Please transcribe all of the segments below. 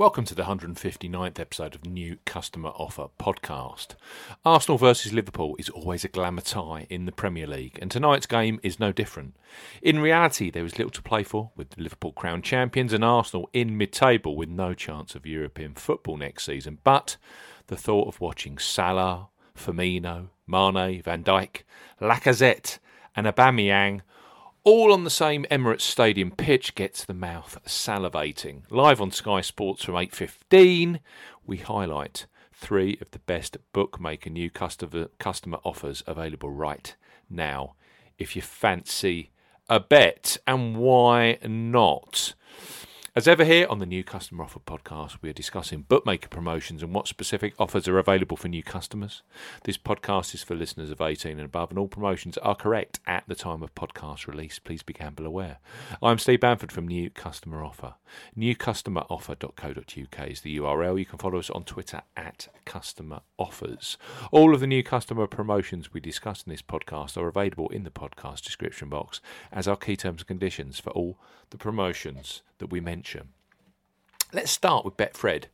Welcome to the 159th episode of New Customer Offer podcast. Arsenal versus Liverpool is always a glamour tie in the Premier League, and tonight's game is no different. In reality, there is little to play for, with Liverpool crowned champions and Arsenal in mid table with no chance of European football next season. But the thought of watching Salah, Firmino, Mane, Van Dijk, Lacazette, and Aubameyang all on the same Emirates Stadium pitch gets the mouth salivating. Live on Sky Sports from 8:15, we highlight three of the best bookmaker new customer customer offers available right now. If you fancy a bet, and why not? As ever, here on the New Customer Offer podcast, we are discussing bookmaker promotions and what specific offers are available for new customers. This podcast is for listeners of 18 and above, and all promotions are correct at the time of podcast release. Please be gamble aware. I'm Steve Bamford from New Customer Offer. NewCustomerOffer.co.uk is the URL. You can follow us on Twitter at Customer Offers. All of the new customer promotions we discuss in this podcast are available in the podcast description box as are key terms and conditions for all the promotions that we mention. Let's start with Betfred,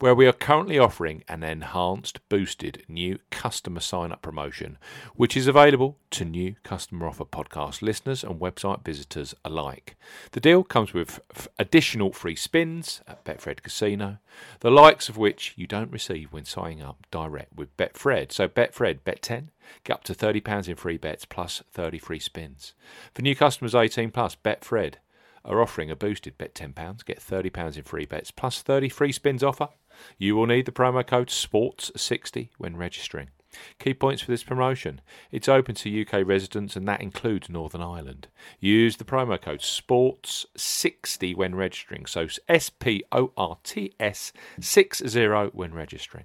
where we are currently offering an enhanced, boosted new customer sign up promotion, which is available to new customer offer podcast listeners and website visitors alike. The deal comes with additional free spins at Betfred Casino, the likes of which you don't receive when signing up direct with Betfred. So, Betfred, bet 10, get up to £30 in free bets plus 30 free spins. For new customers 18 plus, Betfred are offering a boosted bet £10, get £30 in free bets plus 30 free spins offer. You will need the promo code SPORTS60 when registering. Key points for this promotion. It's open to UK residents and that includes Northern Ireland. Use the promo code SPORTS60 when registering. So S P O R T S 60 when registering.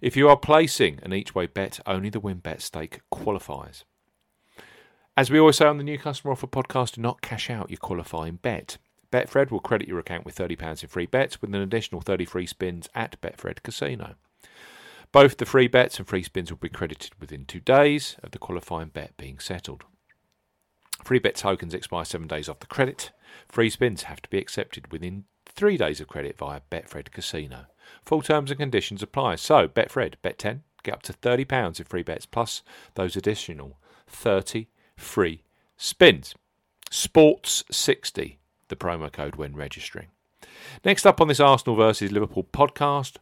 If you are placing an each way bet, only the win bet stake qualifies. As we always say on the New Customer Offer podcast, do not cash out your qualifying bet. Betfred will credit your account with £30 in free bets with an additional 30 free spins at Betfred Casino. Both the free bets and free spins will be credited within two days of the qualifying bet being settled. Free bet tokens expire seven days after credit. Free spins have to be accepted within three days of credit via Betfred Casino. Full terms and conditions apply. So, Betfred, bet 10, get up to £30 in free bets plus those additional 30 free spins. Sports 60, the promo code when registering. Next up on this Arsenal versus Liverpool podcast,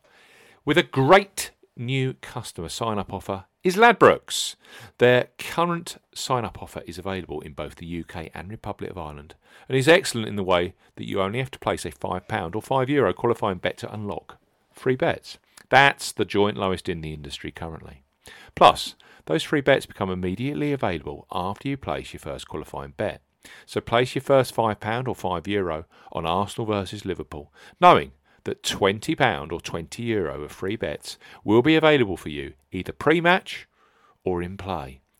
with a great new customer sign up offer, is Ladbrokes. Their current sign up offer is available in both the UK and Republic of Ireland and is excellent in the way that you only have to place a £5 or €5 Euro qualifying bet to unlock free bets. That's the joint lowest in the industry currently. Plus, those free bets become immediately available after you place your first qualifying bet. So place your first £5 or €5 Euro on Arsenal versus Liverpool, knowing that £20 or €20 Euro of free bets will be available for you either pre match or in play.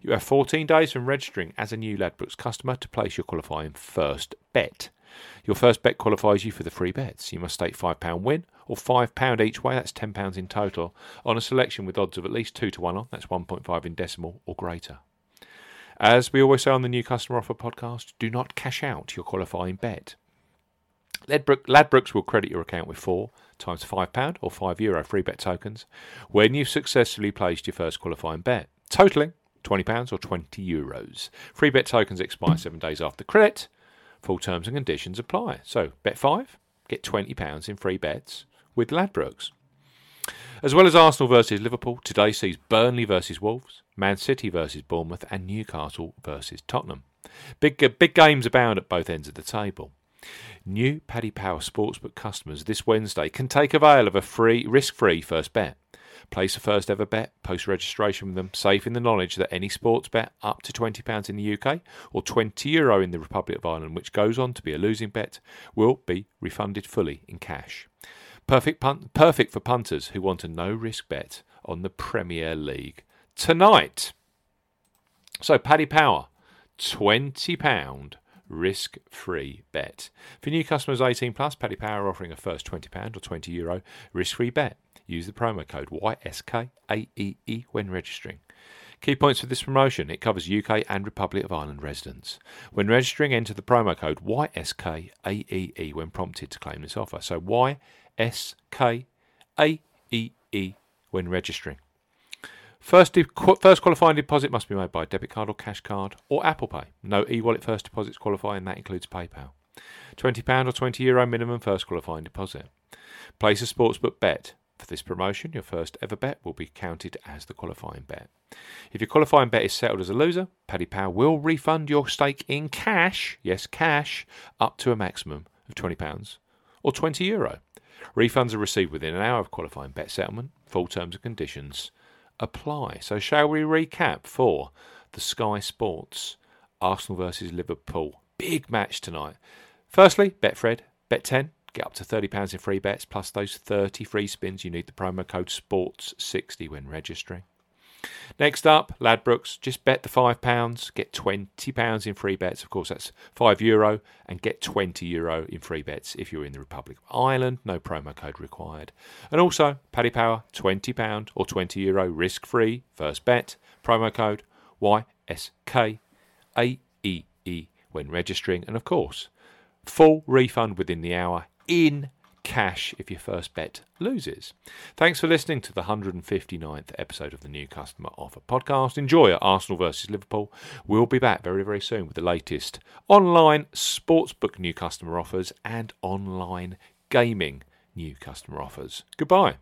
You have 14 days from registering as a new Ladbrokes customer to place your qualifying first bet. Your first bet qualifies you for the free bets. You must stake £5 win or £5 each way, that's £10 in total, on a selection with odds of at least 2 to 1 on, that's 1.5 in decimal or greater. As we always say on the New Customer Offer podcast, do not cash out your qualifying bet. Ladbrokes will credit your account with four times £5 or €5 Euro free bet tokens when you've successfully placed your first qualifying bet, totaling £20 or €20. Free bet tokens expire seven days after credit. Full terms and conditions apply. So, bet five, get £20 in free bets with Ladbrokes. As well as Arsenal versus Liverpool, today sees Burnley versus Wolves, Man City versus Bournemouth, and Newcastle versus Tottenham. Big, uh, big games abound at both ends of the table. New Paddy Power Sportsbook customers this Wednesday can take avail of a free, risk-free first bet. Place a first ever bet, post registration with them, safe in the knowledge that any sports bet up to £20 in the UK or €20 Euro in the Republic of Ireland, which goes on to be a losing bet, will be refunded fully in cash. Perfect, punt, perfect for punters who want a no risk bet on the Premier League tonight. So, Paddy Power, £20 risk free bet. For new customers 18 plus, Paddy Power offering a first £20 or €20 Euro risk free bet. Use the promo code YSKAEE when registering. Key points for this promotion it covers UK and Republic of Ireland residents. When registering, enter the promo code YSKAEE when prompted to claim this offer. So YSKAEE when registering. First, first qualifying deposit must be made by debit card or cash card or Apple Pay. No e wallet first deposits qualify, and that includes PayPal. £20 or €20 Euro minimum first qualifying deposit. Place a sportsbook bet. For this promotion, your first ever bet will be counted as the qualifying bet. If your qualifying bet is settled as a loser, Paddy Power will refund your stake in cash, yes, cash, up to a maximum of £20 or €20 Euro. Refunds are received within an hour of qualifying bet settlement. Full terms and conditions apply. So, shall we recap for the Sky Sports Arsenal versus Liverpool big match tonight? Firstly, Betfred, bet 10, Get up to £30 in free bets plus those 30 free spins. You need the promo code SPORTS60 when registering. Next up, Ladbrokes, just bet the £5, get £20 in free bets. Of course, that's €5 Euro, and get €20 Euro in free bets if you're in the Republic of Ireland. No promo code required. And also, Paddy Power, £20 or €20 Euro risk free. First bet, promo code YSKAEE when registering. And of course, full refund within the hour in cash if your first bet loses. Thanks for listening to the 159th episode of the New Customer Offer podcast. Enjoy Arsenal versus Liverpool. We'll be back very, very soon with the latest online sportsbook new customer offers and online gaming new customer offers. Goodbye.